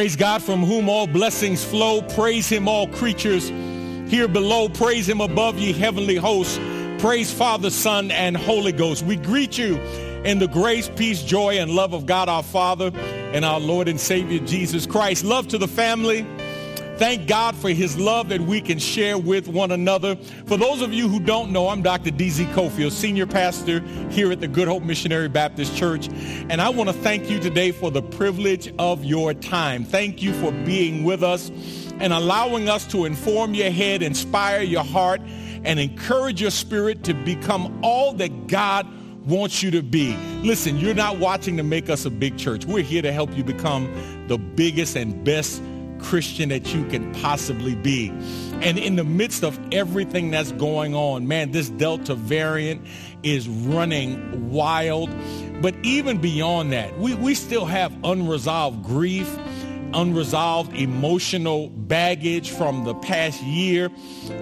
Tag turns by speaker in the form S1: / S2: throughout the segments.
S1: Praise God from whom all blessings flow. Praise him, all creatures here below. Praise him above ye heavenly hosts. Praise Father, Son, and Holy Ghost. We greet you in the grace, peace, joy, and love of God our Father and our Lord and Savior Jesus Christ. Love to the family. Thank God for his love that we can share with one another. For those of you who don't know, I'm Dr. D.Z. Cofield, Senior Pastor here at the Good Hope Missionary Baptist Church. And I want to thank you today for the privilege of your time. Thank you for being with us and allowing us to inform your head, inspire your heart, and encourage your spirit to become all that God wants you to be. Listen, you're not watching to make us a big church. We're here to help you become the biggest and best Christian that you can possibly be. And in the midst of everything that's going on, man, this Delta variant is running wild. But even beyond that, we, we still have unresolved grief, unresolved emotional baggage from the past year,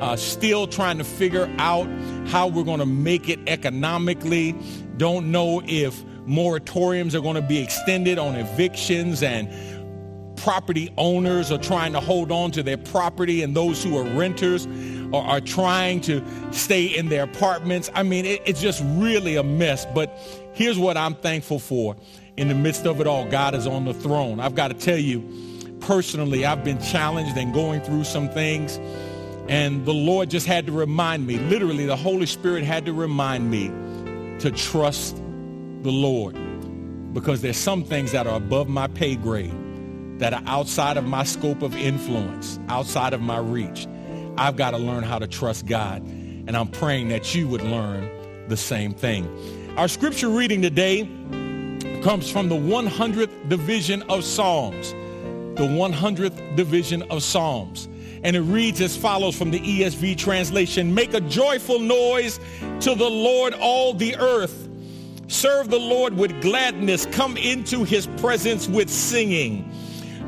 S1: uh, still trying to figure out how we're going to make it economically. Don't know if moratoriums are going to be extended on evictions and property owners are trying to hold on to their property and those who are renters are, are trying to stay in their apartments. I mean, it, it's just really a mess. But here's what I'm thankful for. In the midst of it all, God is on the throne. I've got to tell you, personally, I've been challenged and going through some things. And the Lord just had to remind me, literally, the Holy Spirit had to remind me to trust the Lord because there's some things that are above my pay grade that are outside of my scope of influence, outside of my reach. I've got to learn how to trust God. And I'm praying that you would learn the same thing. Our scripture reading today comes from the 100th division of Psalms. The 100th division of Psalms. And it reads as follows from the ESV translation Make a joyful noise to the Lord, all the earth. Serve the Lord with gladness. Come into his presence with singing.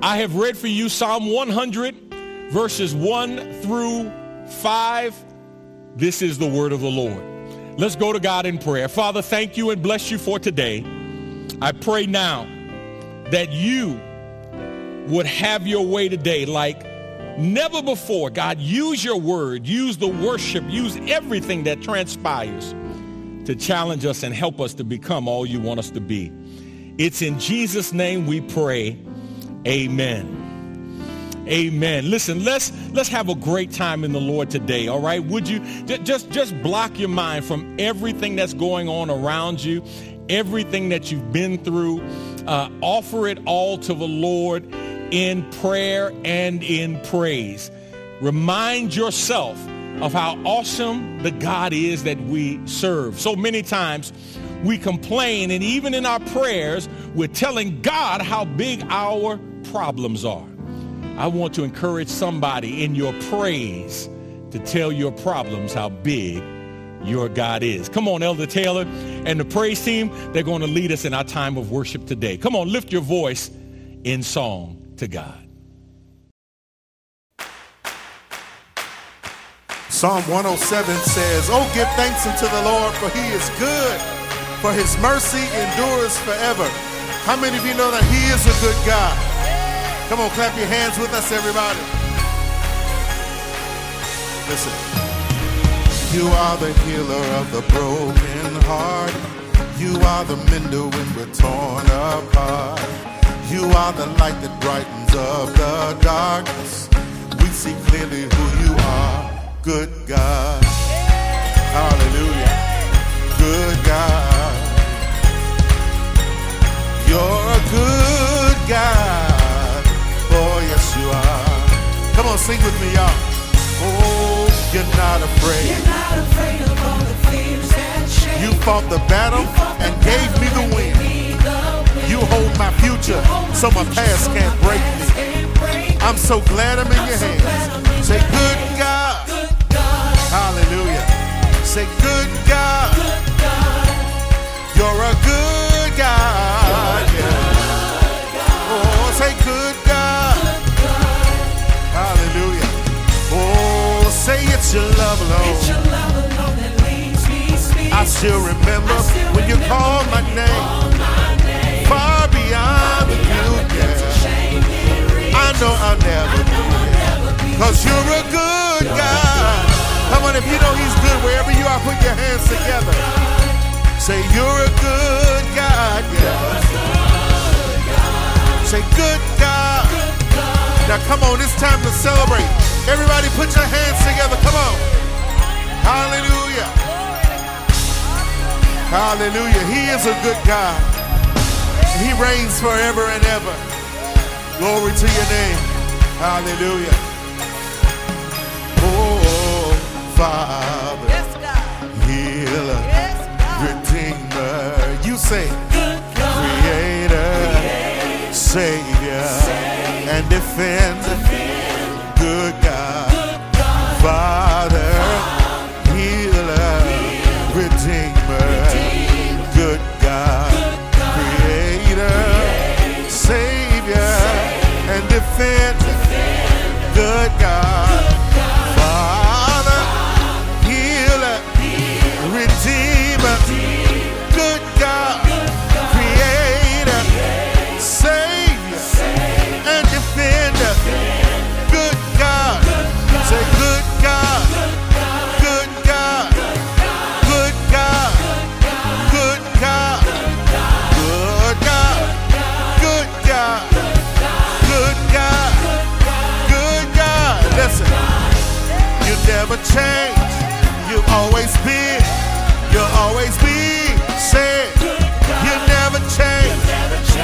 S1: I have read for you Psalm 100, verses 1 through 5. This is the word of the Lord. Let's go to God in prayer. Father, thank you and bless you for today. I pray now that you would have your way today like never before. God, use your word, use the worship, use everything that transpires to challenge us and help us to become all you want us to be. It's in Jesus' name we pray. Amen. Amen. Listen, let's let's have a great time in the Lord today. All right? Would you just just block your mind from everything that's going on around you, everything that you've been through. Uh, offer it all to the Lord in prayer and in praise. Remind yourself of how awesome the God is that we serve. So many times we complain, and even in our prayers, we're telling God how big our problems are. I want to encourage somebody in your praise to tell your problems how big your God is. Come on, Elder Taylor and the praise team, they're going to lead us in our time of worship today. Come on, lift your voice in song to God.
S2: Psalm 107 says, Oh, give thanks unto the Lord, for he is good, for his mercy endures forever. How many of you know that he is a good God? Come on, clap your hands with us, everybody. Listen. You are the healer of the broken heart. You are the mender when we're torn apart. You are the light that brightens up the darkness. We see clearly who you are, good God. Hallelujah. Good God. You're a good God. Come on, sing with me, y'all. Oh, you're not afraid.
S3: You're not afraid of all the fears that shake.
S2: You fought the battle
S3: fought the
S2: and gave me the win.
S3: Me the win.
S2: You hold my future,
S3: hold my
S2: so my
S3: future,
S2: past
S3: so
S2: can't
S3: my
S2: break
S3: past
S2: me.
S3: can't break
S2: I'm so glad I'm in your hands. Say, good God. Hallelujah. Say, good God. You're a good it's your love, Lord.
S3: It's your love alone that leads me, speaks
S2: I still remember
S3: I still
S2: when you called my name.
S3: my name.
S2: Far beyond the view, yeah.
S3: Shame.
S2: I know I'll never
S3: know I'll never be
S2: Cause you're a good God. Come on, if you know He's good, wherever you are, put your hands together. Say, You're a good God. Yeah. Say, Good God. Now, come on, it's time to celebrate. Everybody, put your hands together. Come on. Hallelujah. Hallelujah. He is a good God. He reigns forever and ever. Glory to your name. Hallelujah. Oh, Father,
S4: Yes, God.
S2: healer,
S4: Yes, God.
S2: redeemer. You say, Good God. creator, savior, and defender. Good God, Father, healer, redeemer. Good God, creator, savior, and defender. Never change. You always been, you'll always be. Say, you never change.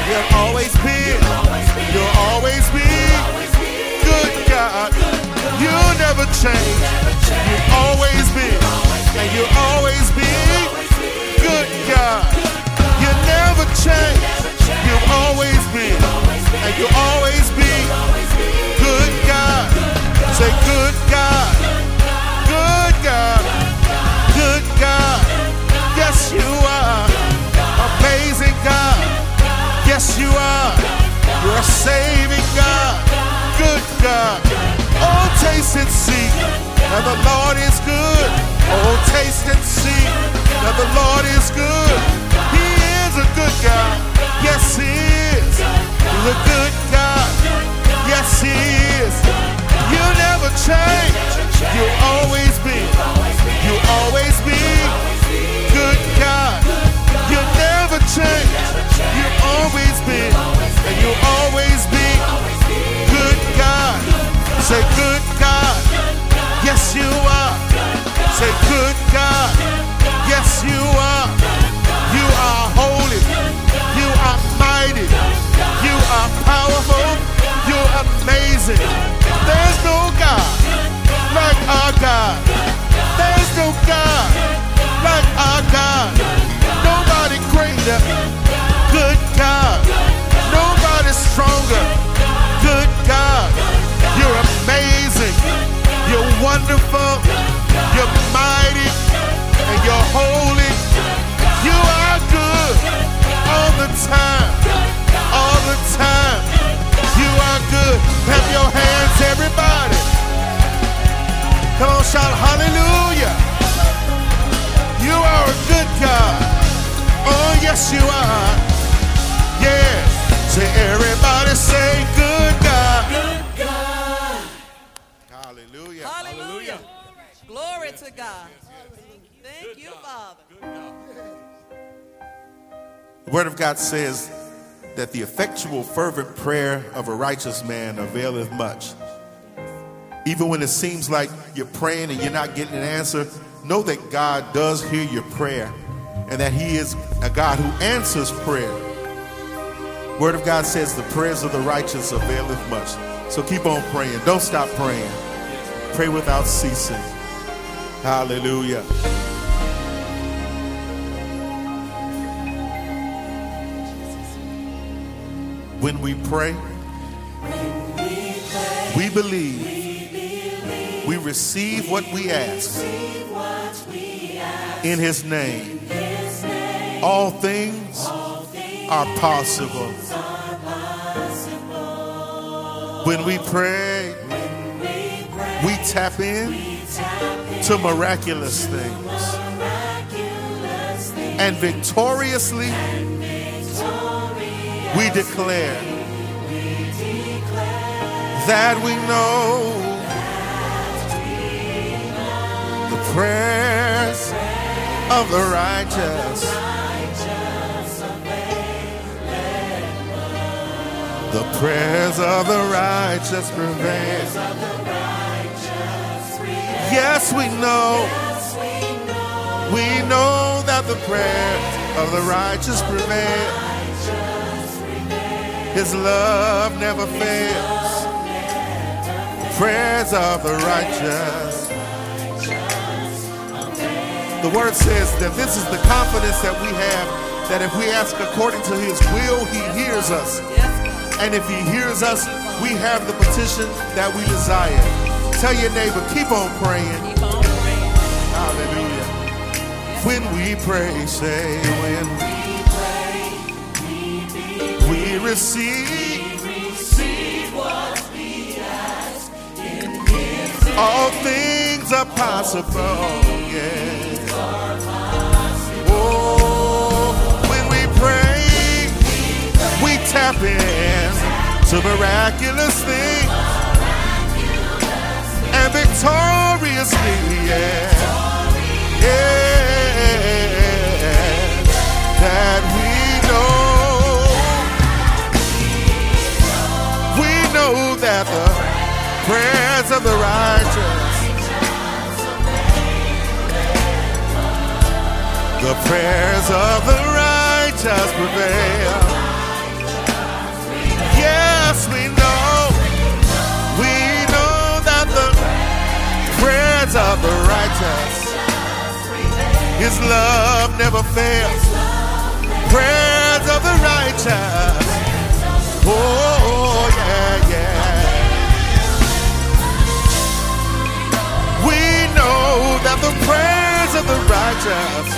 S2: You'll always be, you'll always be. Good God, you never change. You are. You're a saving God. Good God. Oh, taste and see that the Lord is good. Oh, taste and see that the Lord is good. He is a good God. Yes, He is. He's a good God. Yes, He is. You never change. You always be. You always be. Good change. You always be. And you'll always be. Good God. Say good God. Yes, you are. Say good God. Yes, you are. You are holy. You are mighty. You are powerful. You're amazing. There's no God like our God. There's no God like our God. Greater. Good God. Nobody stronger. Good God. You're amazing. You're wonderful. You're mighty. And you're holy. You are good all the time. Yes, you are. Yeah. Say, everybody say, good God. Good God. Hallelujah.
S4: Hallelujah. Glory to God. Thank you, Father.
S2: The Word of God says that the effectual, fervent prayer of a righteous man availeth much. Even when it seems like you're praying and you're not getting an answer, know that God does hear your prayer and that He is a God who answers prayer. Word of God says the prayers of the righteous availeth much. So keep on praying. Don't stop praying. Pray without ceasing. Hallelujah. When we pray, We believe. We receive what we ask. In his name. All things are possible. When we pray, we tap in to miraculous things. And victoriously, we declare that we know the prayers of the righteous. The prayers of the righteous prevail. Yes, we know. We know that the prayers of the righteous prevail. His love never fails. Prayers of the righteous. The word says that this is the confidence that we have that if we ask according to his will, he hears us. And if he hears us, we have the petition that we desire. Tell your neighbor, keep on praying.
S4: Keep on praying.
S2: Hallelujah. When we pray, say, when we pray, we, receive. we receive, all things are possible. Yeah. Oh, in to miraculous things. And victoriously, yeah, yeah, that we know, we know that the prayers of the righteous, the prayers of the righteous prevail. Yes, we know. We know that the prayers of the righteous, His love never fails. Prayers of the righteous. Oh, yeah, yeah. We know that the prayers of the righteous,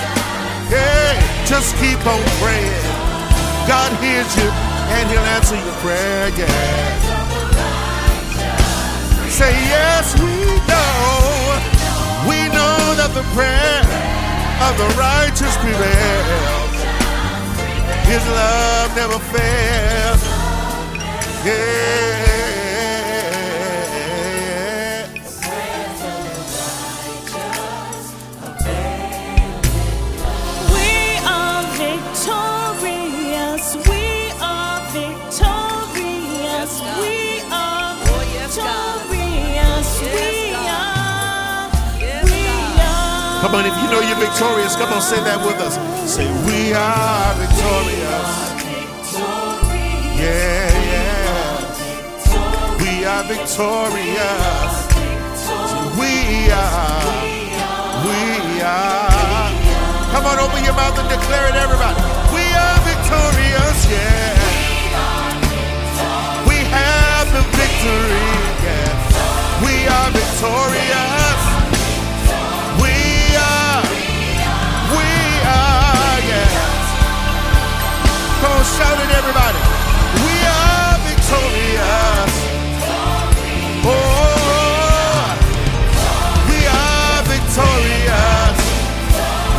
S2: hey, just keep on praying. God hears you and He'll answer your prayer, yeah. Say, yes, we know. We know that the prayer of the righteous prevails. His love never fails. Yeah. Come on, if you know you're victorious, come on, say that with us. Say, we are victorious. Yeah, yeah. We are victorious. We are. We are. Come on, open your mouth and declare it, everybody. We are victorious, yeah. We have the victory, yeah. We are victorious. Come on, shout it, everybody. We are victorious. Oh, we are victorious.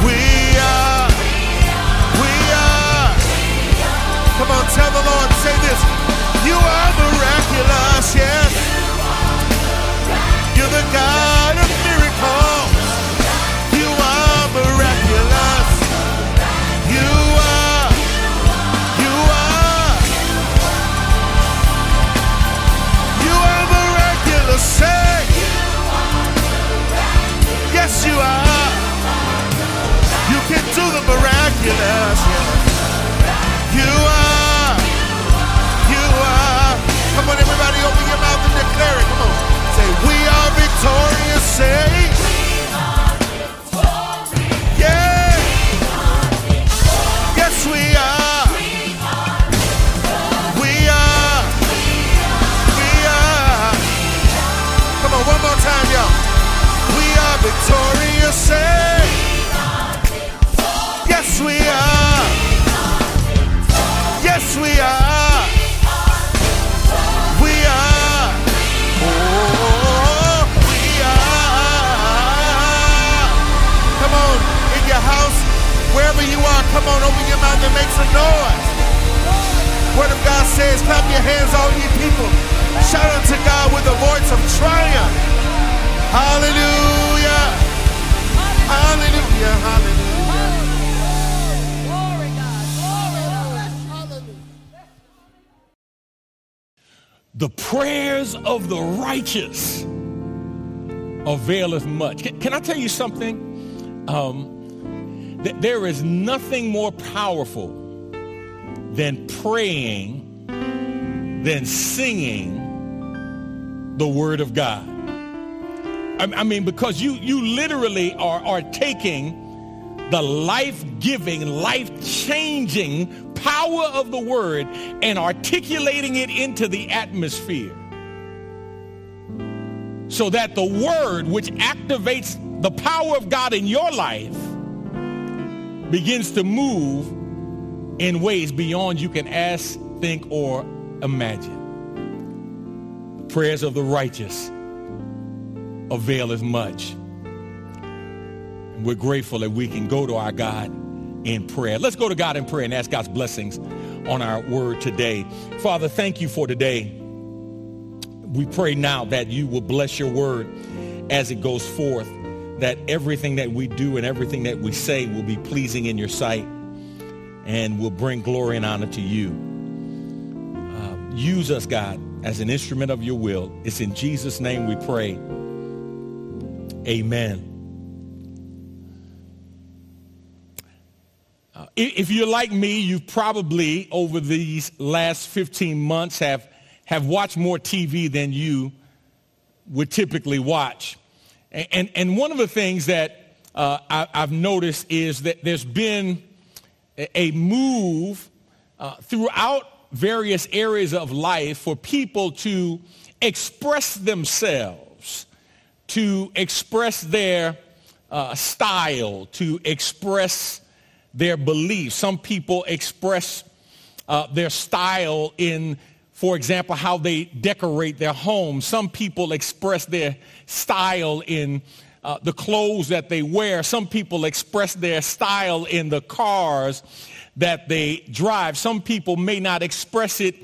S2: We are. We are. Come on, tell the Lord, say this. You are miraculous, yes. Yes, you are. You can do the miraculous. You are. You are. Come on, everybody, open your mouth and declare it. Come on. Say, we are victorious. Say. say, Yes, we are. Yes, we are. We are. Oh, we are. Come on, in your house, wherever you are, come on, open your mouth and make some noise. Word of God says, clap your hands, all ye people. Shout out to God with a voice of triumph. Hallelujah.
S1: The prayers of the righteous availeth much. Can, can I tell you something? Um, th- there is nothing more powerful than praying, than singing the word of God. I, mean, because you, you literally are, are taking the life-giving, life-changing power of the word and articulating it into the atmosphere so that the word which activates the power of God in your life begins to move in ways beyond you can ask, think, or imagine. The prayers of the righteous avail as much. And we're grateful that we can go to our God in prayer. Let's go to God in prayer and ask God's blessings on our word today. Father, thank you for today. We pray now that you will bless your word as it goes forth, that everything that we do and everything that we say will be pleasing in your sight and will bring glory and honor to you. Uh, use us, God, as an instrument of your will. It's in Jesus' name we pray. Amen. Uh, if you're like me, you've probably over these last 15 months have, have watched more TV than you would typically watch. And, and, and one of the things that uh, I, I've noticed is that there's been a, a move uh, throughout various areas of life for people to express themselves, to express their uh, style, to express their beliefs. Some people express uh, their style in, for example, how they decorate their home. Some people express their style in uh, the clothes that they wear. Some people express their style in the cars that they drive. Some people may not express it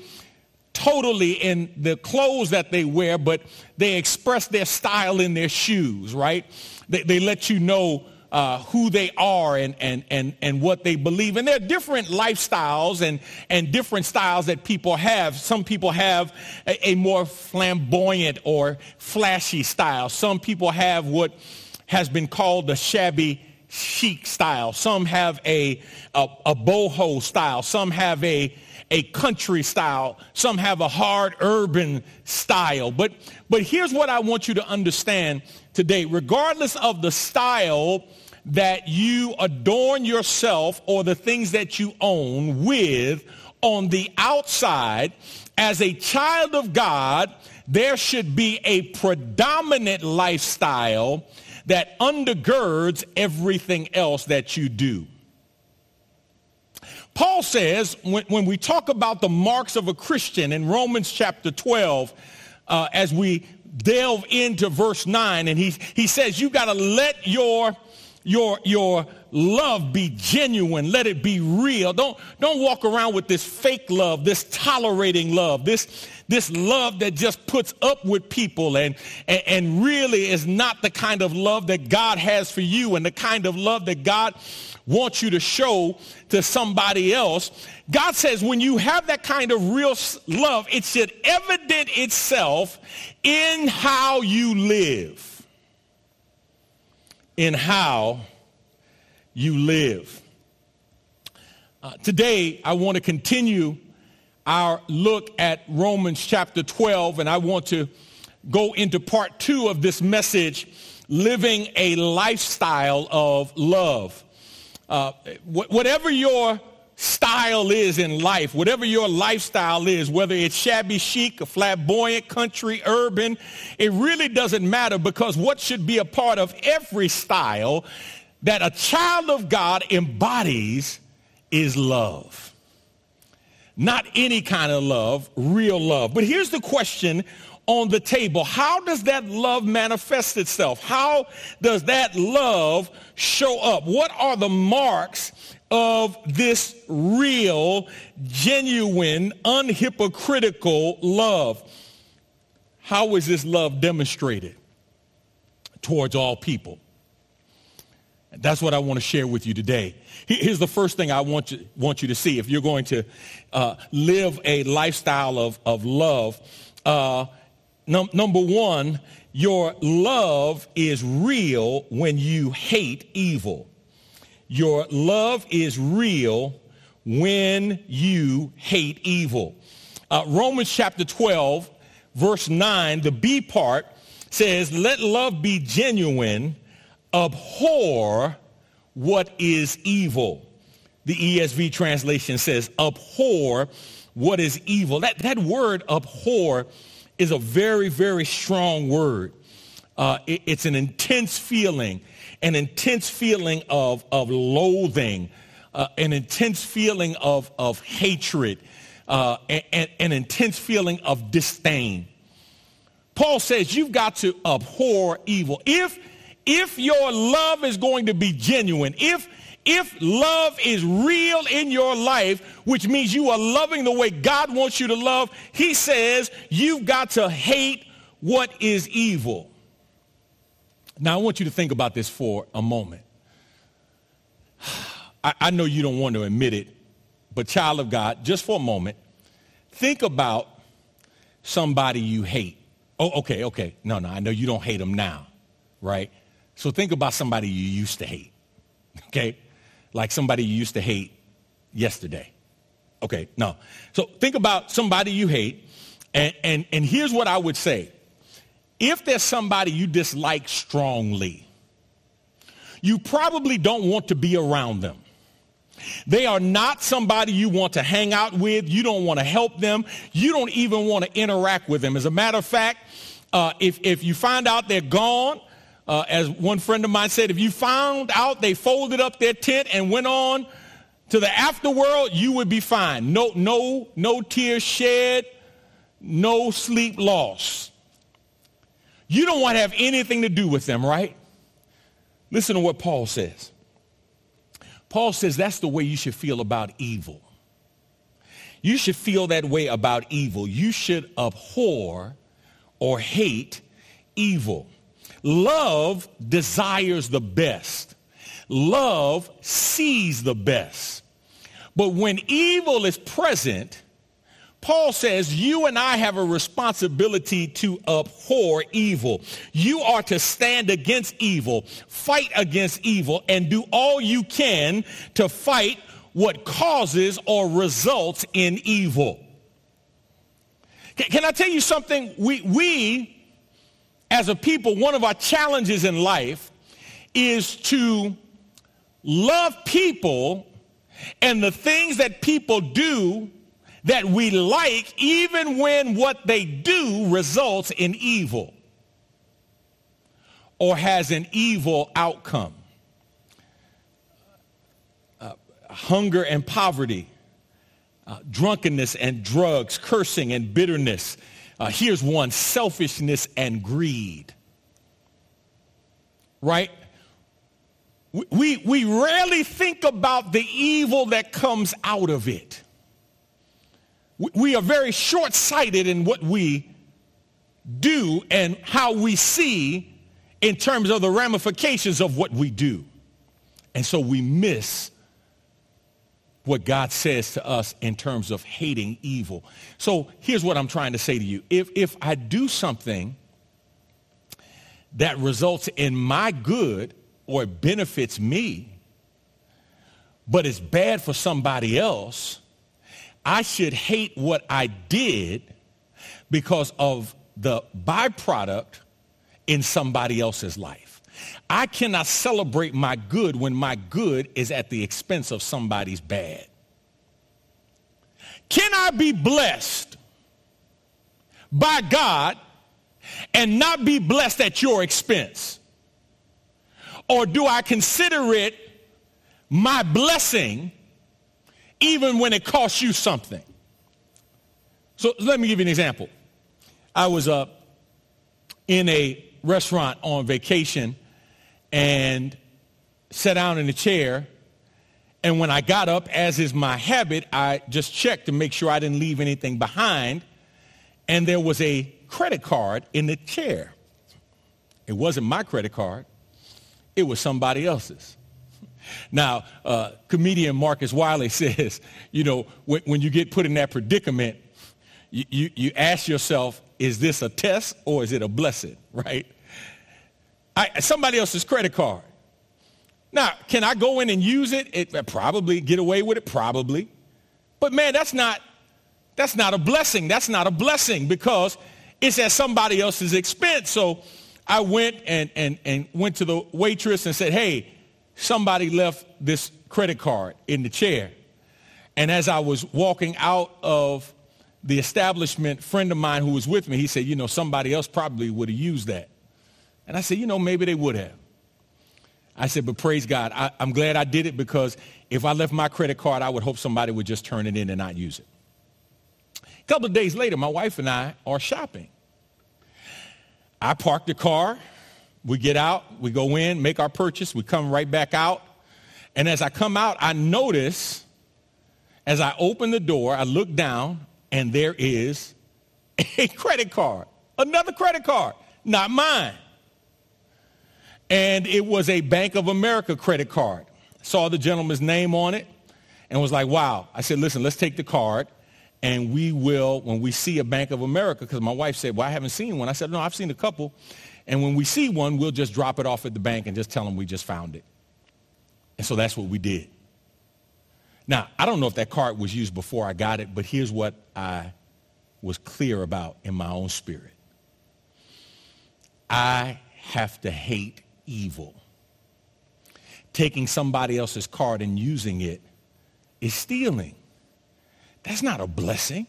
S1: totally in the clothes that they wear, but they express their style in their shoes, right? They, they let you know uh, who they are and, and, and, and what they believe. And there are different lifestyles and, and different styles that people have. Some people have a, a more flamboyant or flashy style. Some people have what has been called the shabby chic style. Some have a, a, a boho style. Some have a, a country style. Some have a hard urban style. But, but here's what I want you to understand today. Regardless of the style that you adorn yourself or the things that you own with on the outside, as a child of God, there should be a predominant lifestyle that undergirds everything else that you do. Paul says when, when we talk about the marks of a Christian in Romans chapter 12, uh, as we delve into verse 9, and he, he says you've got to let your, your, your love be genuine. Let it be real. Don't, don't walk around with this fake love, this tolerating love, this, this love that just puts up with people and, and, and really is not the kind of love that God has for you and the kind of love that God wants you to show to somebody else. God says when you have that kind of real love, it should evident itself in how you live. In how you live. Uh, today, I want to continue our look at Romans chapter 12, and I want to go into part two of this message, living a lifestyle of love. Uh, wh- whatever your style is in life, whatever your lifestyle is, whether it's shabby chic, or flamboyant, country, urban, it really doesn't matter because what should be a part of every style that a child of God embodies is love. Not any kind of love, real love. But here's the question on the table. How does that love manifest itself? How does that love show up? What are the marks of this real, genuine, unhypocritical love? How is this love demonstrated towards all people? That's what I want to share with you today. Here's the first thing I want you, want you to see. If you're going to uh, live a lifestyle of, of love, uh, num- number one, your love is real when you hate evil. Your love is real when you hate evil. Uh, Romans chapter 12, verse 9, the B part says, let love be genuine, abhor what is evil. The ESV translation says, abhor what is evil. That, that word abhor is a very, very strong word. Uh, it, it's an intense feeling, an intense feeling of, of loathing, uh, an intense feeling of, of hatred, uh, and, an intense feeling of disdain. Paul says you've got to abhor evil. If, if your love is going to be genuine, if, if love is real in your life, which means you are loving the way God wants you to love, he says you've got to hate what is evil. Now, I want you to think about this for a moment. I, I know you don't want to admit it, but child of God, just for a moment, think about somebody you hate. Oh, okay, okay. No, no, I know you don't hate them now, right? So think about somebody you used to hate, okay? Like somebody you used to hate yesterday. Okay, no. So think about somebody you hate, and, and, and here's what I would say. If there's somebody you dislike strongly, you probably don't want to be around them. They are not somebody you want to hang out with. You don't want to help them. You don't even want to interact with them. As a matter of fact, uh, if, if you find out they're gone, uh, as one friend of mine said, if you found out they folded up their tent and went on to the afterworld, you would be fine. No, no, no tears shed, no sleep lost. You don't want to have anything to do with them, right? Listen to what Paul says. Paul says that's the way you should feel about evil. You should feel that way about evil. You should abhor or hate evil. Love desires the best. Love sees the best. But when evil is present, Paul says you and I have a responsibility to abhor evil. You are to stand against evil, fight against evil, and do all you can to fight what causes or results in evil. Can I tell you something? We, we, as a people, one of our challenges in life is to love people and the things that people do that we like even when what they do results in evil or has an evil outcome. Uh, hunger and poverty, uh, drunkenness and drugs, cursing and bitterness. Uh, here's one, selfishness and greed. Right? We, we rarely think about the evil that comes out of it we are very short-sighted in what we do and how we see in terms of the ramifications of what we do. And so we miss what God says to us in terms of hating evil. So here's what I'm trying to say to you. If, if I do something that results in my good or benefits me, but it's bad for somebody else, I should hate what I did because of the byproduct in somebody else's life. I cannot celebrate my good when my good is at the expense of somebody's bad. Can I be blessed by God and not be blessed at your expense? Or do I consider it my blessing even when it costs you something. So let me give you an example. I was uh, in a restaurant on vacation and sat down in a chair. And when I got up, as is my habit, I just checked to make sure I didn't leave anything behind. And there was a credit card in the chair. It wasn't my credit card. It was somebody else's. Now, uh, comedian Marcus Wiley says, you know, when, when you get put in that predicament, you, you, you ask yourself, is this a test or is it a blessing, right? I, somebody else's credit card. Now, can I go in and use it? it? Uh, probably get away with it, probably. But man, that's not that's not a blessing. That's not a blessing because it's at somebody else's expense. So I went and, and, and went to the waitress and said, hey, somebody left this credit card in the chair. And as I was walking out of the establishment, friend of mine who was with me, he said, you know, somebody else probably would have used that. And I said, you know, maybe they would have. I said, but praise God. I, am glad I did it because if I left my credit card, I would hope somebody would just turn it in and not use it. A couple of days later, my wife and I are shopping. I park the car. We get out. We go in, make our purchase. We come right back out. And as I come out, I notice as I open the door, I look down, and there is a credit card, another credit card, not mine. And it was a Bank of America credit card. Saw the gentleman's name on it and was like, wow. I said, listen, let's take the card and we will, when we see a Bank of America, because my wife said, well, I haven't seen one. I said, no, I've seen a couple. And when we see one, we'll just drop it off at the bank and just tell them we just found it. And so that's what we did. Now, I don't know if that card was used before I got it, but here's what I was clear about in my own spirit. I have to hate evil. Taking somebody else's card and using it is stealing. That's not a blessing,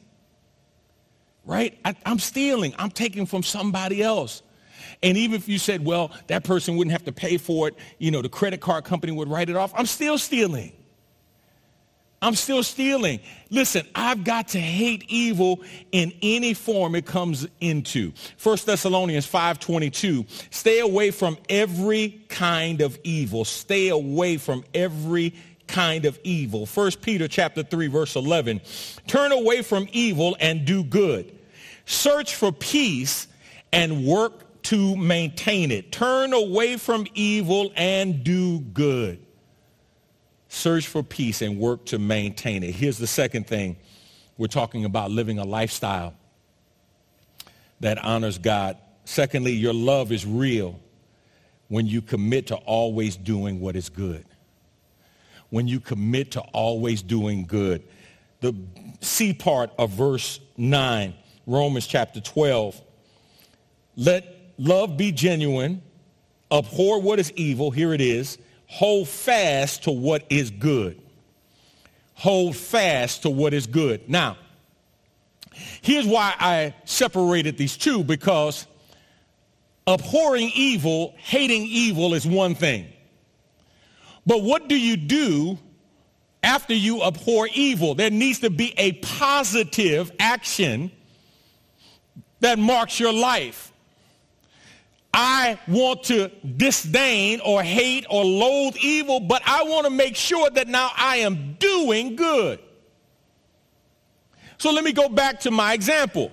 S1: right? I, am stealing. I'm taking from somebody else. And even if you said, well, that person wouldn't have to pay for it, you know, the credit card company would write it off, I'm still stealing. I'm still stealing. Listen, I've got to hate evil in any form it comes into. 1 Thessalonians 5:22. Stay away from every kind of evil. Stay away from every kind of evil. 1 Peter chapter 3 verse 11. Turn away from evil and do good. Search for peace and work to maintain it. Turn away from evil and do good search for peace and work to maintain it. Here's the second thing. We're talking about living a lifestyle that honors God. Secondly, your love is real when you commit to always doing what is good. When you commit to always doing good. The C part of verse 9, Romans chapter 12. Let love be genuine. Abhor what is evil. Here it is hold fast to what is good. Hold fast to what is good. Now, here's why I separated these two because abhorring evil, hating evil is one thing. But what do you do after you abhor evil? There needs to be a positive action that marks your life. I want to disdain or hate or loathe evil, but I want to make sure that now I am doing good. So let me go back to my example.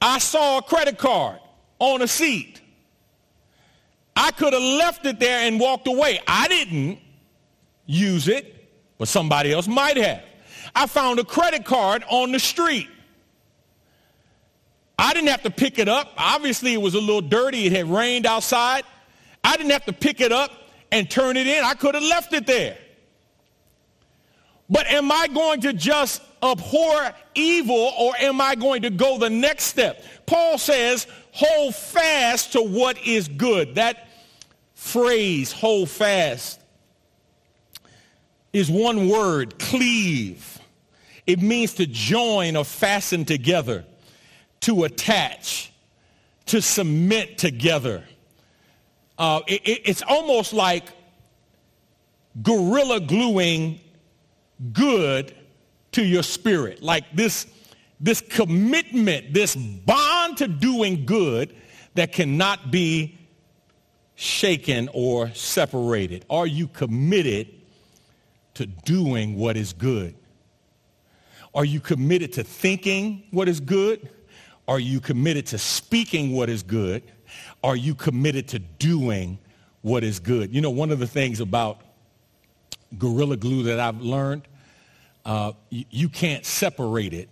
S1: I saw a credit card on a seat. I could have left it there and walked away. I didn't use it, but somebody else might have. I found a credit card on the street. I didn't have to pick it up. Obviously, it was a little dirty. It had rained outside. I didn't have to pick it up and turn it in. I could have left it there. But am I going to just abhor evil or am I going to go the next step? Paul says, hold fast to what is good. That phrase, hold fast, is one word, cleave. It means to join or fasten together to attach, to submit together. Uh, it, it's almost like gorilla gluing good to your spirit. Like this, this commitment, this bond to doing good that cannot be shaken or separated? Are you committed to doing what is good? Are you committed to thinking what is good? Are you committed to speaking what is good? Are you committed to doing what is good? You know, one of the things about Gorilla Glue that I've learned, uh, you, you can't separate it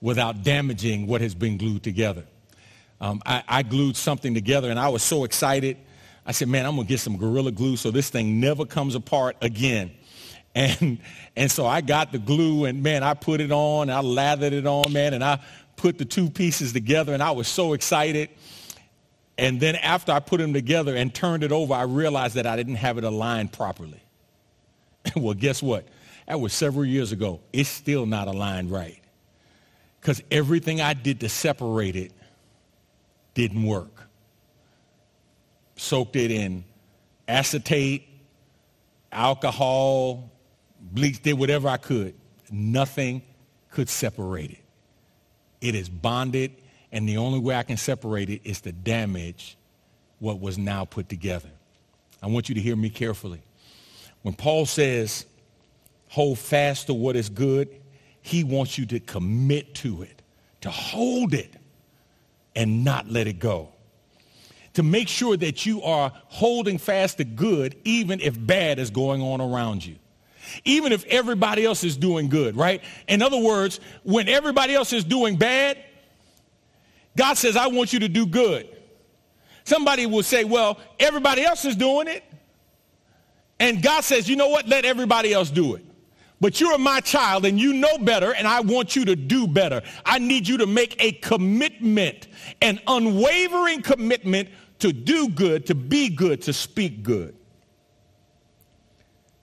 S1: without damaging what has been glued together. Um, I, I glued something together and I was so excited. I said, man, I'm going to get some Gorilla Glue so this thing never comes apart again. And, and so I got the glue and man, I put it on, I lathered it on, man, and I put the two pieces together and I was so excited. And then after I put them together and turned it over, I realized that I didn't have it aligned properly. well, guess what? That was several years ago. It's still not aligned right. Because everything I did to separate it didn't work. Soaked it in acetate, alcohol, bleach, did whatever I could. Nothing could separate it. It is bonded, and the only way I can separate it is to damage what was now put together. I want you to hear me carefully. When Paul says, hold fast to what is good, he wants you to commit to it, to hold it, and not let it go. To make sure that you are holding fast to good, even if bad is going on around you even if everybody else is doing good, right? In other words, when everybody else is doing bad, God says, I want you to do good. Somebody will say, well, everybody else is doing it. And God says, you know what? Let everybody else do it. But you're my child and you know better and I want you to do better. I need you to make a commitment, an unwavering commitment to do good, to be good, to speak good.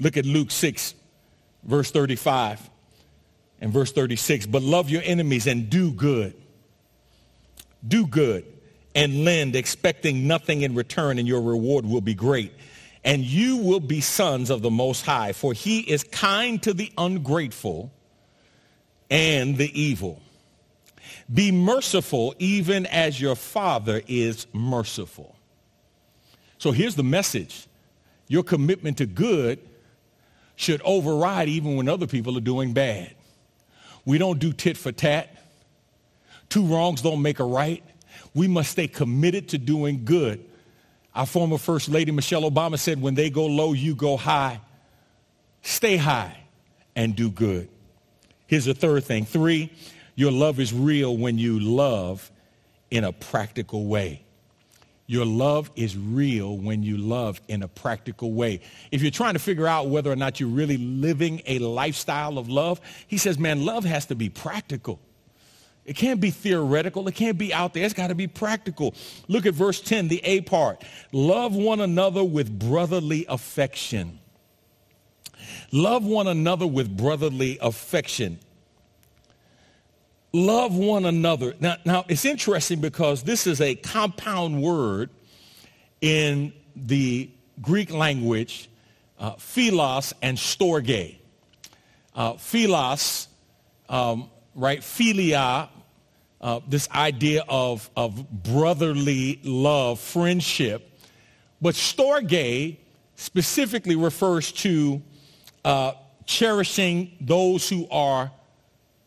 S1: Look at Luke 6, verse 35 and verse 36. But love your enemies and do good. Do good and lend, expecting nothing in return, and your reward will be great. And you will be sons of the Most High, for he is kind to the ungrateful and the evil. Be merciful even as your Father is merciful. So here's the message. Your commitment to good should override even when other people are doing bad. We don't do tit for tat. Two wrongs don't make a right. We must stay committed to doing good. Our former First Lady Michelle Obama said, when they go low, you go high. Stay high and do good. Here's the third thing. Three, your love is real when you love in a practical way. Your love is real when you love in a practical way. If you're trying to figure out whether or not you're really living a lifestyle of love, he says, man, love has to be practical. It can't be theoretical. It can't be out there. It's got to be practical. Look at verse 10, the A part. Love one another with brotherly affection. Love one another with brotherly affection love one another. Now, now, it's interesting because this is a compound word in the Greek language, uh, philos and storge. Uh, philos, um, right, philia, uh, this idea of, of brotherly love, friendship. But storge specifically refers to uh, cherishing those who are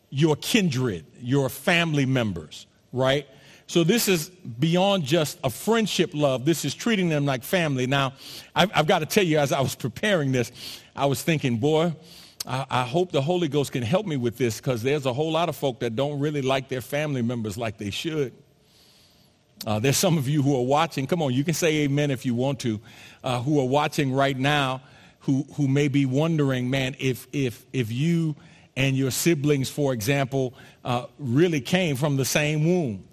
S1: your kindred, your family members, right? So this is beyond just a friendship love. This is treating them like family. Now, I've, I've got to tell you, as I was preparing this, I was thinking, boy, I, I hope the Holy Ghost can help me with this because there's a whole lot of folk that don't really like their family members like they should. Uh, there's some of you who are watching. Come on, you can say amen if you want to, uh, who are watching right now who, who may be wondering, man, if, if, if you and your siblings, for example, uh, really came from the same womb,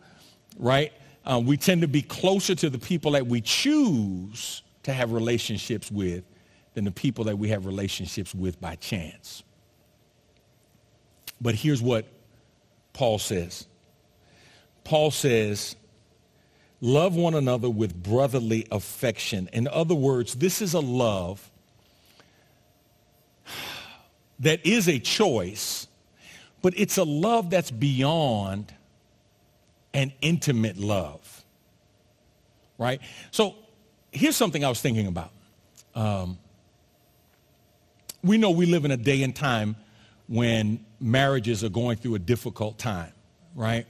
S1: right? Uh, we tend to be closer to the people that we choose to have relationships with than the people that we have relationships with by chance. But here's what Paul says. Paul says, love one another with brotherly affection. In other words, this is a love that is a choice, but it's a love that's beyond an intimate love, right? So here's something I was thinking about. Um, we know we live in a day and time when marriages are going through a difficult time, right?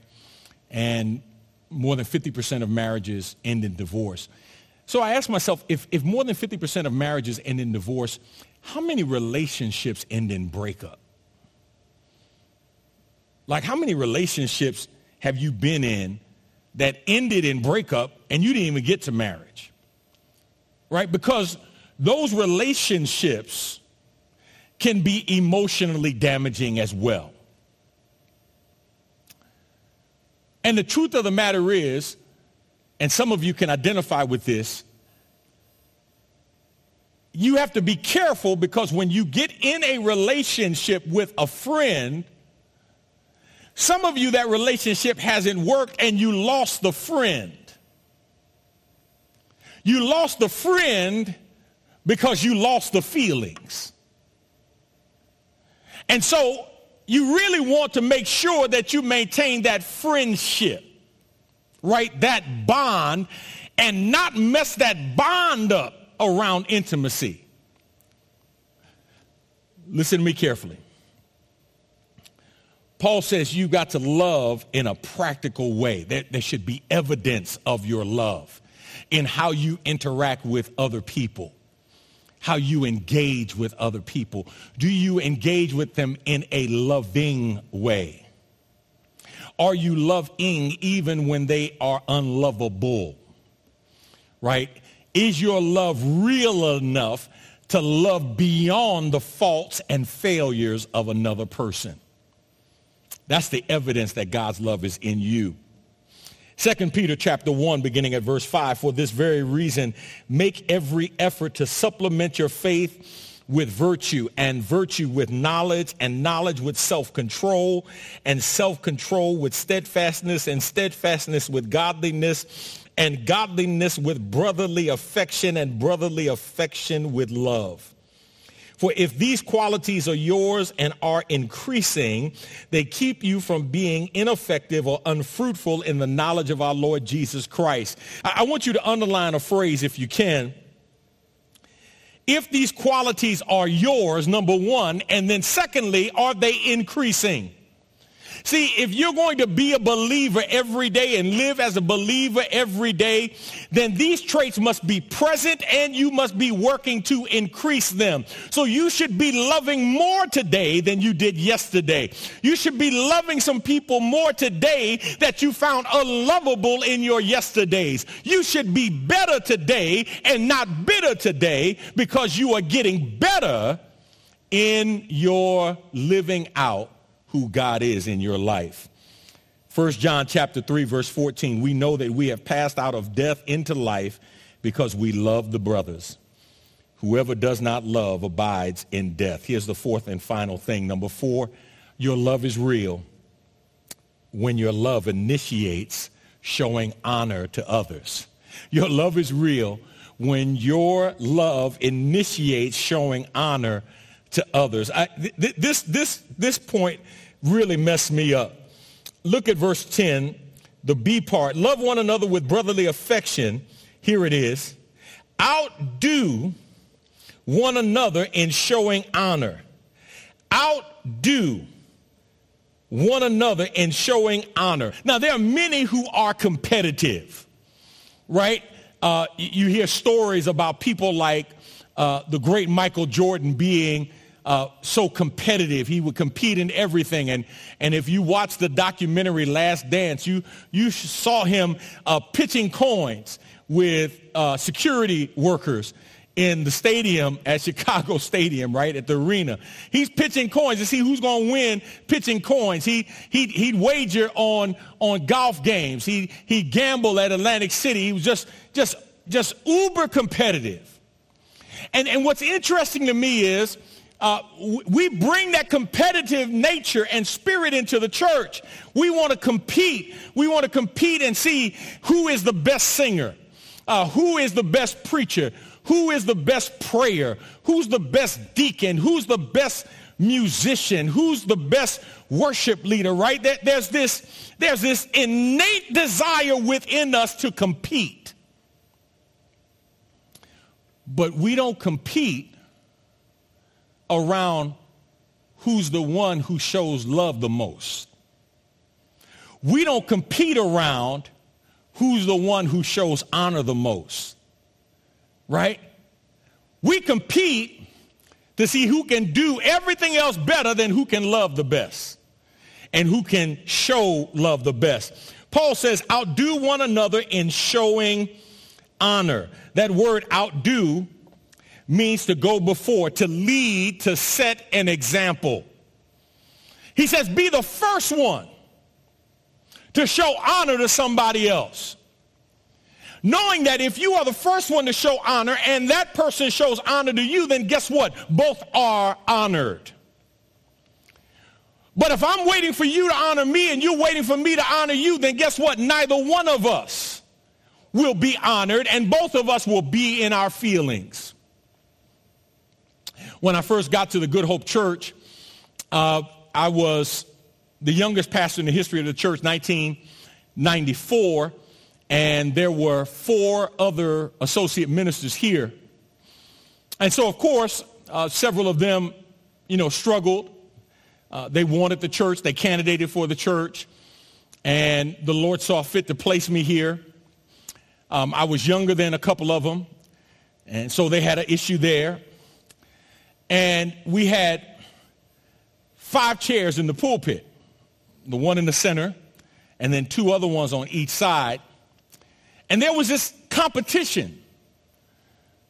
S1: And more than 50% of marriages end in divorce. So I asked myself, if, if more than 50% of marriages end in divorce, how many relationships end in breakup? Like how many relationships have you been in that ended in breakup and you didn't even get to marriage? Right? Because those relationships can be emotionally damaging as well. And the truth of the matter is, and some of you can identify with this, you have to be careful because when you get in a relationship with a friend, some of you that relationship hasn't worked and you lost the friend. You lost the friend because you lost the feelings. And so you really want to make sure that you maintain that friendship, right? That bond and not mess that bond up around intimacy. Listen to me carefully. Paul says you got to love in a practical way. There, there should be evidence of your love in how you interact with other people how you engage with other people. Do you engage with them in a loving way? Are you loving even when they are unlovable? Right? Is your love real enough to love beyond the faults and failures of another person? That's the evidence that God's love is in you. 2 Peter chapter 1 beginning at verse 5 for this very reason make every effort to supplement your faith with virtue and virtue with knowledge and knowledge with self-control and self-control with steadfastness and steadfastness with godliness and godliness with brotherly affection and brotherly affection with love. For if these qualities are yours and are increasing, they keep you from being ineffective or unfruitful in the knowledge of our Lord Jesus Christ. I, want you to underline a phrase if you can. If these qualities are yours, number one, and then secondly, are they increasing? See, if you're going to be a believer every day and live as a believer every day, then these traits must be present and you must be working to increase them. So you should be loving more today than you did yesterday. You should be loving some people more today that you found unlovable in your yesterdays. You should be better today and not bitter today because you are getting better in your living out who God is in your life. 1 John chapter 3 verse 14, we know that we have passed out of death into life because we love the brothers. Whoever does not love abides in death. Here's the fourth and final thing. Number four, your love is real when your love initiates showing honor to others. Your love is real when your love initiates showing honor to others. I, th- this, this, this point really messed me up. Look at verse 10, the B part. Love one another with brotherly affection. Here it is. Outdo one another in showing honor. Outdo one another in showing honor. Now, there are many who are competitive, right? Uh, you hear stories about people like uh, the great Michael Jordan being uh, so competitive. He would compete in everything. And, and if you watch the documentary Last Dance, you, you saw him uh, pitching coins with uh, security workers in the stadium at Chicago Stadium, right, at the arena. He's pitching coins to see who's going to win pitching coins. He, he, he'd wager on, on golf games. He, he gambled at Atlantic City. He was just, just, just uber competitive. And, and what's interesting to me is uh, we bring that competitive nature and spirit into the church. We want to compete. We want to compete and see who is the best singer, uh, who is the best preacher, who is the best prayer, who's the best deacon, who's the best musician, who's the best worship leader, right? There- There's this, there's this innate desire within us to compete. But we don't compete around who's the one who shows love the most. We don't compete around who's the one who shows honor the most. Right? We compete to see who can do everything else better than who can love the best and who can show love the best. Paul says, outdo one another in showing honor. That word outdo means to go before, to lead, to set an example. He says, be the first one to show honor to somebody else. Knowing that if you are the first one to show honor and that person shows honor to you, then guess what? Both are honored. But if I'm waiting for you to honor me and you're waiting for me to honor you, then guess what? Neither one of us will be honored and both of us will be in our feelings. When I first got to the Good Hope Church, uh, I was the youngest pastor in the history of the church, 1994, and there were four other associate ministers here. And so, of course, uh, several of them, you know, struggled. Uh, they wanted the church. They candidated for the church. And the Lord saw fit to place me here. Um, I was younger than a couple of them. And so they had an issue there. And we had five chairs in the pulpit, the one in the center, and then two other ones on each side. And there was this competition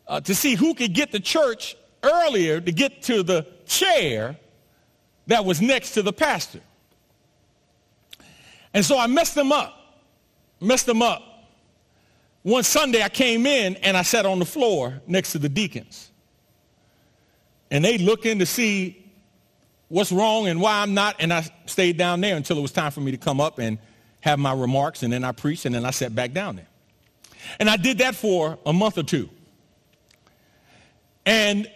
S1: uh, to see who could get the church earlier to get to the chair that was next to the pastor. And so I messed them up, messed them up. One Sunday I came in and I sat on the floor next to the deacons. And they looking to see what's wrong and why I'm not. And I stayed down there until it was time for me to come up and have my remarks. And then I preached and then I sat back down there. And I did that for a month or two. And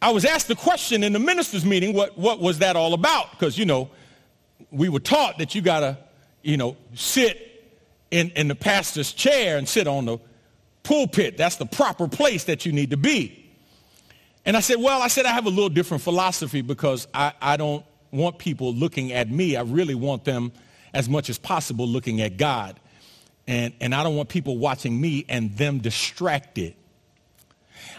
S1: I was asked the question in the ministers meeting, what, what was that all about? Because, you know, we were taught that you got to, you know, sit in, in the pastor's chair and sit on the pulpit. That's the proper place that you need to be. And I said, well, I said, I have a little different philosophy because I, I don't want people looking at me. I really want them as much as possible looking at God. And, and I don't want people watching me and them distracted.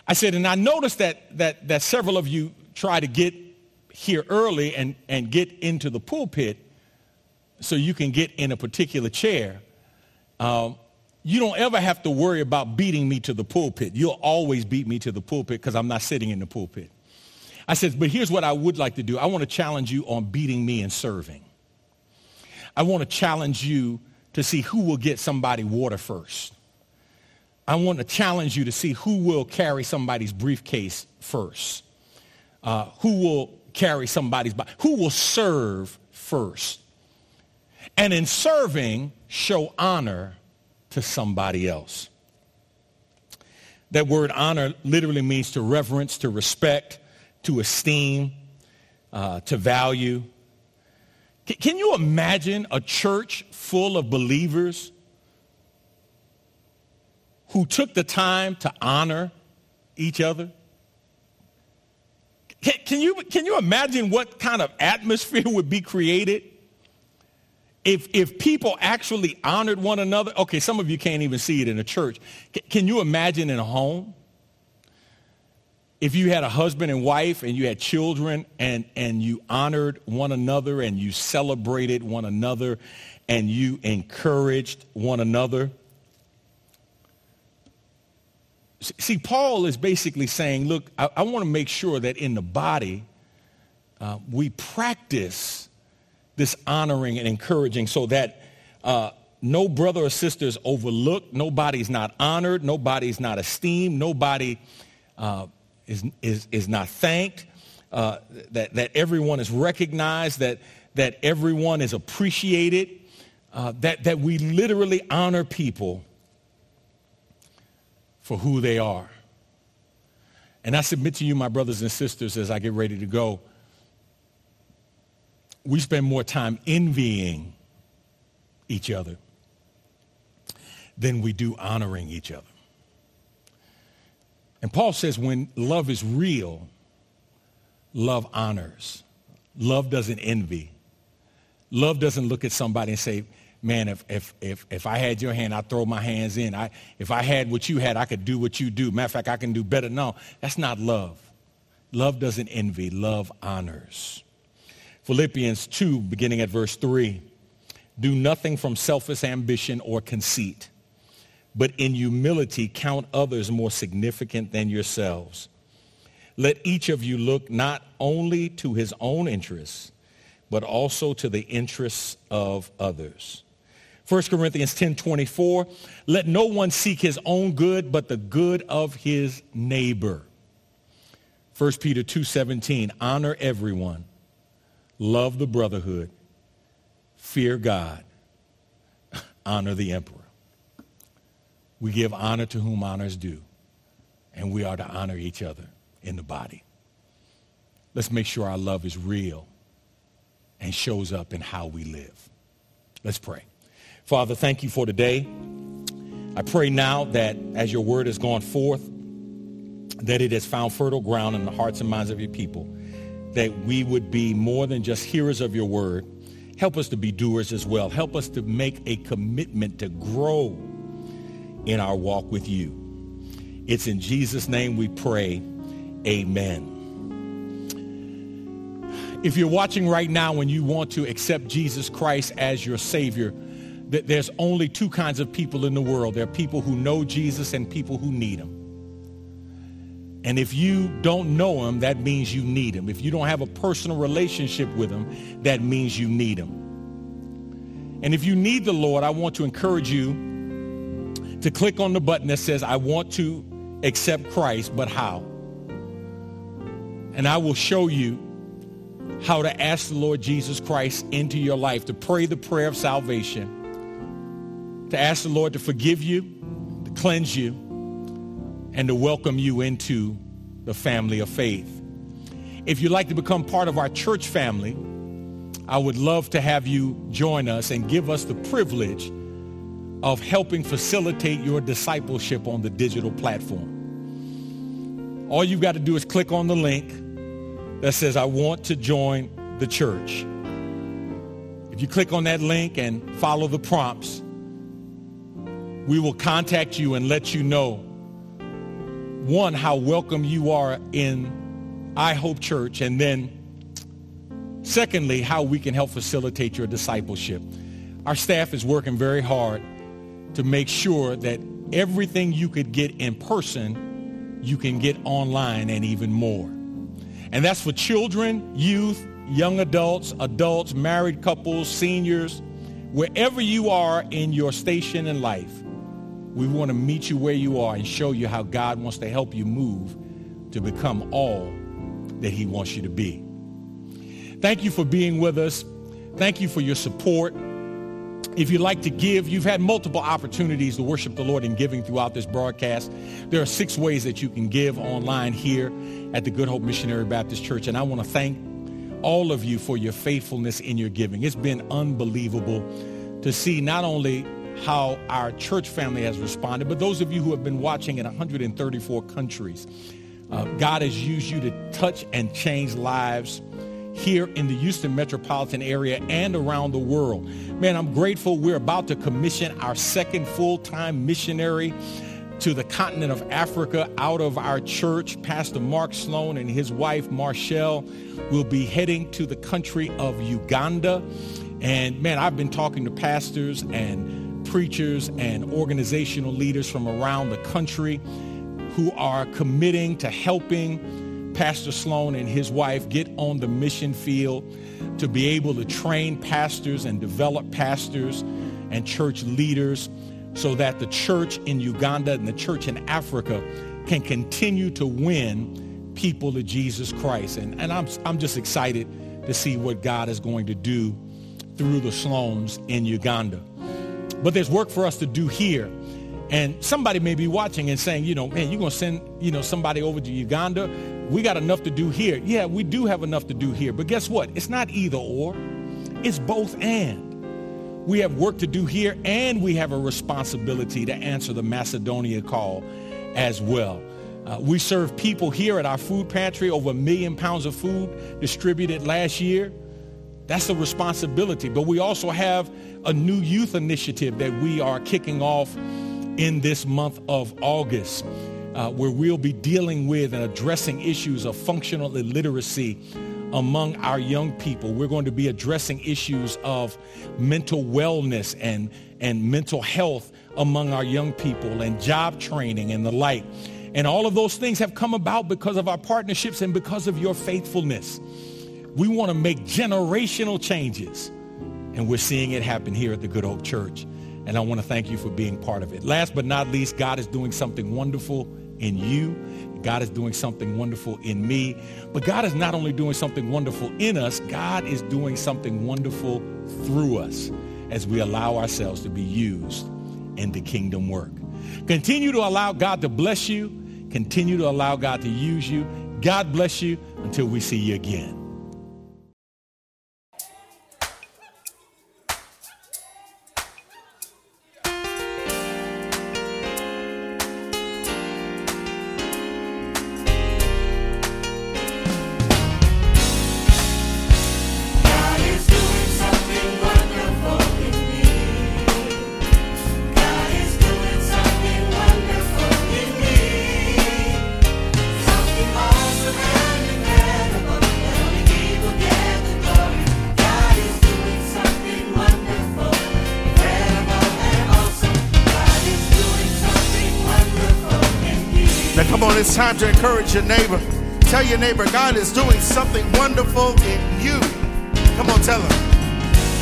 S1: I said, and I noticed that, that, that several of you try to get here early and, and get into the pulpit so you can get in a particular chair. Um, you don't ever have to worry about beating me to the pulpit. You'll always beat me to the pulpit because I'm not sitting in the pulpit. I said, but here's what I would like to do. I want to challenge you on beating me and serving. I want to challenge you to see who will get somebody water first. I want to challenge you to see who will carry somebody's briefcase first. Uh, who will carry somebody's, who will serve first. And in serving, show honor to somebody else. That word honor literally means to reverence, to respect, to esteem, uh, to value. C- can you imagine a church full of believers who took the time to honor each other? Can, can, you, can you imagine what kind of atmosphere would be created if, if people actually honored one another? Okay, some of you can't even see it in a church. C- can you imagine in a home? If you had a husband and wife and you had children and, and you honored one another and you celebrated one another and you encouraged one another, See, Paul is basically saying, look, I, I want to make sure that in the body uh, we practice this honoring and encouraging so that uh, no brother or sister is overlooked, nobody's not honored, nobody's not esteemed, nobody uh, is, is, is not thanked, uh, that, that everyone is recognized, that, that everyone is appreciated, uh, that, that we literally honor people for who they are. And I submit to you, my brothers and sisters, as I get ready to go, we spend more time envying each other than we do honoring each other. And Paul says when love is real, love honors. Love doesn't envy. Love doesn't look at somebody and say, man, if, if, if, if I had your hand, I'd throw my hands in. I, if I had what you had, I could do what you do. Matter of fact, I can do better. No, that's not love. Love doesn't envy. Love honors. Philippians 2, beginning at verse 3. Do nothing from selfish ambition or conceit, but in humility count others more significant than yourselves. Let each of you look not only to his own interests, but also to the interests of others. 1 Corinthians 10:24 Let no one seek his own good but the good of his neighbor. 1 Peter 2:17 Honor everyone. Love the brotherhood. Fear God. Honor the emperor. We give honor to whom honor is due, and we are to honor each other in the body. Let's make sure our love is real and shows up in how we live. Let's pray. Father, thank you for today. I pray now that as your word has gone forth, that it has found fertile ground in the hearts and minds of your people, that we would be more than just hearers of your word. Help us to be doers as well. Help us to make a commitment to grow in our walk with you. It's in Jesus' name we pray. Amen. If you're watching right now and you want to accept Jesus Christ as your Savior, th- there's only two kinds of people in the world. There are people who know Jesus and people who need him. And if you don't know him, that means you need him. If you don't have a personal relationship with him, that means you need him. And if you need the Lord, I want to encourage you to click on the button that says, I want to accept Christ, but how? And I will show you how to ask the Lord Jesus Christ into your life, to pray the prayer of salvation, to ask the Lord to forgive you, to cleanse you, and to welcome you into the family of faith. If you'd like to become part of our church family, I would love to have you join us and give us the privilege of helping facilitate your discipleship on the digital platform. All you've got to do is click on the link that says, I want to join the church. If you click on that link and follow the prompts, we will contact you and let you know, one, how welcome you are in I Hope Church, and then secondly, how we can help facilitate your discipleship. Our staff is working very hard to make sure that everything you could get in person, you can get online and even more. And that's for children, youth, young adults, adults, married couples, seniors, wherever you are in your station in life. We want to meet you where you are and show you how God wants to help you move to become all that he wants you to be. Thank you for being with us. Thank you for your support. If you'd like to give, you've had multiple opportunities to worship the Lord in giving throughout this broadcast. There are six ways that you can give online here at the Good Hope Missionary Baptist Church. And I want to thank all of you for your faithfulness in your giving. It's been unbelievable to see not only how our church family has responded, but those of you who have been watching in 134 countries. Uh, God has used you to touch and change lives here in the Houston metropolitan area and around the world. Man, I'm grateful we're about to commission our second full-time missionary to the continent of Africa out of our church. Pastor Mark Sloan and his wife, Marshall, will be heading to the country of Uganda. And man, I've been talking to pastors and preachers and organizational leaders from around the country who are committing to helping Pastor Sloan and his wife get on the mission field to be able to train pastors and develop pastors and church leaders so that the church in Uganda and the church in Africa can continue to win people to Jesus Christ. And, and I'm, I'm just excited to see what God is going to do through the Sloans in Uganda. But there's work for us to do here. And somebody may be watching and saying, you know, man, you're going to send, you know, somebody over to Uganda. We got enough to do here. Yeah, we do have enough to do here. But guess what? It's not either or. It's both and. We have work to do here and we have a responsibility to answer the Macedonia call as well. Uh, we serve people here at our food pantry, over a million pounds of food distributed last year. That's a responsibility. But we also have a new youth initiative that we are kicking off in this month of August, uh, where we'll be dealing with and addressing issues of functional illiteracy among our young people. We're going to be addressing issues of mental wellness and, and mental health among our young people and job training and the like. And all of those things have come about because of our partnerships and because of your faithfulness. We want to make generational changes. And we're seeing it happen here at the Good Hope Church. And I want to thank you for being part of it. Last but not least, God is doing something wonderful in you. God is doing something wonderful in me. But God is not only doing something wonderful in us, God is doing something wonderful through us as we allow ourselves to be used in the kingdom work. Continue to allow God to bless you. Continue to allow God to use you. God bless you until we see you again.
S2: On, it's time to encourage your neighbor. Tell your neighbor, God is doing something wonderful in you. Come on, tell him.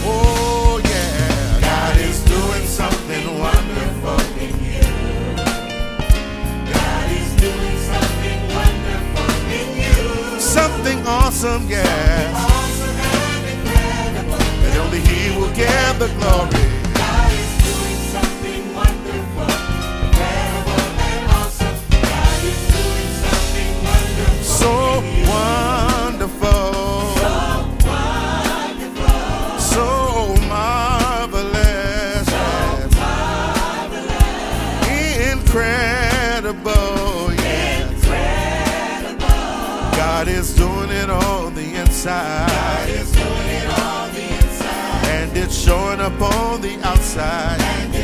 S2: Oh, yeah. God is doing something wonderful in you.
S3: God is doing something wonderful in you.
S2: Something awesome, yeah.
S3: Awesome and incredible.
S2: And only He will get the glory. The inside. And it's showing up on the outside.